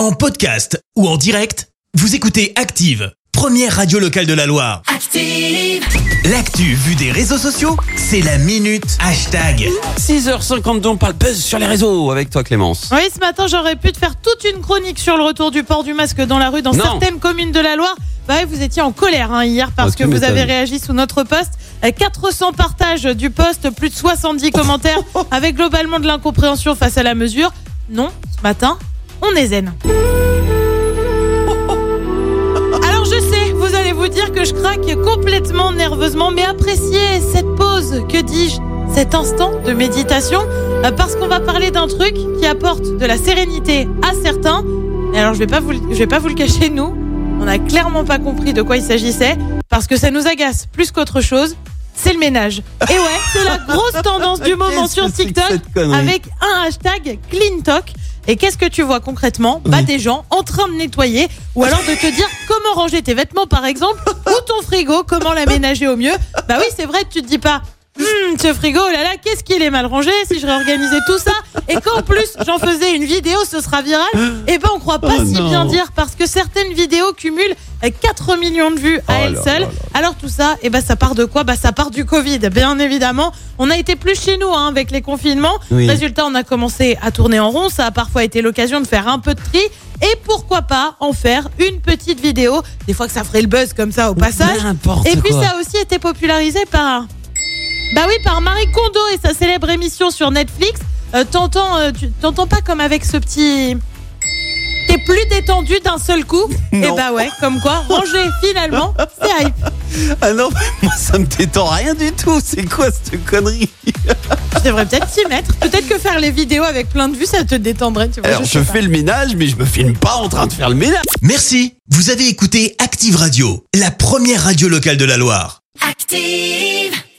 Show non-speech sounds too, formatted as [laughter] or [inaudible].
En podcast ou en direct, vous écoutez Active, première radio locale de la Loire. Active. L'actu vue des réseaux sociaux, c'est la minute hashtag. 6h52, on parle buzz sur les réseaux avec toi Clémence. Oui, ce matin, j'aurais pu te faire toute une chronique sur le retour du port du masque dans la rue dans Non. certaines communes de la Loire. Bah ouais, vous étiez en colère hein, hier parce Ah, tu que vous m'étonnes. avez réagi sous notre post. Euh, 400 partages du post, plus de 70 commentaires [laughs] avec globalement de l'incompréhension face à la mesure. Non, ce matin, on est zen. Alors je sais, vous allez vous dire que je craque complètement nerveusement, mais appréciez cette pause, que dis-je, cet instant de méditation, euh, parce qu'on va parler d'un truc qui apporte de la sérénité à certains. Et alors je vais pas vous, je vais pas vous le cacher, nous, on n'a clairement pas compris de quoi il s'agissait, parce que ça nous agace plus qu'autre chose. C'est le ménage. Et ouais, c'est la grosse tendance du [laughs] moment sur TikTok avec un hashtag CleanTalk. Et qu'est-ce que tu vois concrètement? Bah Oui. des gens en train de nettoyer ou alors de te dire comment ranger tes vêtements par exemple [laughs] ou ton frigo, comment l'aménager au mieux. Bah oui, c'est vrai, tu te dis pas Hum, ce frigo, oh là là, qu'est-ce qu'il est mal rangé si je réorganisais tout ça et qu'en plus j'en faisais une vidéo, ce sera viral. Et ben on croit pas Oh si non. bien dire parce que certaines vidéos cumulent euh, 4 millions de vues à Oh elles là seules. là là. Alors tout ça, et ben ça part de quoi? Bah ça part du Covid, bien évidemment. On a été plus chez nous hein, avec les confinements. Oui. Résultat, on a commencé à tourner en rond. Ça a parfois été l'occasion de faire un peu de tri. Et pourquoi pas en faire une petite vidéo Des fois que ça ferait le buzz comme ça au passage. Et puis quoi. ça a aussi été popularisé par, bah oui, par Marie Kondo et sa célèbre émission sur Netflix. Euh, t'entends, euh, tu t'entends pas comme avec ce petit. T'es plus détendu d'un seul coup? [laughs] Et Non. bah ouais, comme quoi, ranger finalement, c'est hype. Ah non, mais moi ça me détend rien du tout. C'est quoi cette connerie? Je devrais peut-être t'y mettre. Peut-être que faire les vidéos avec plein de vues, ça te détendrait, tu vois. Alors je pas. fais le ménage, mais je me filme pas en train de faire le ménage. Merci, vous avez écouté Active Radio, la première radio locale de la Loire. Active.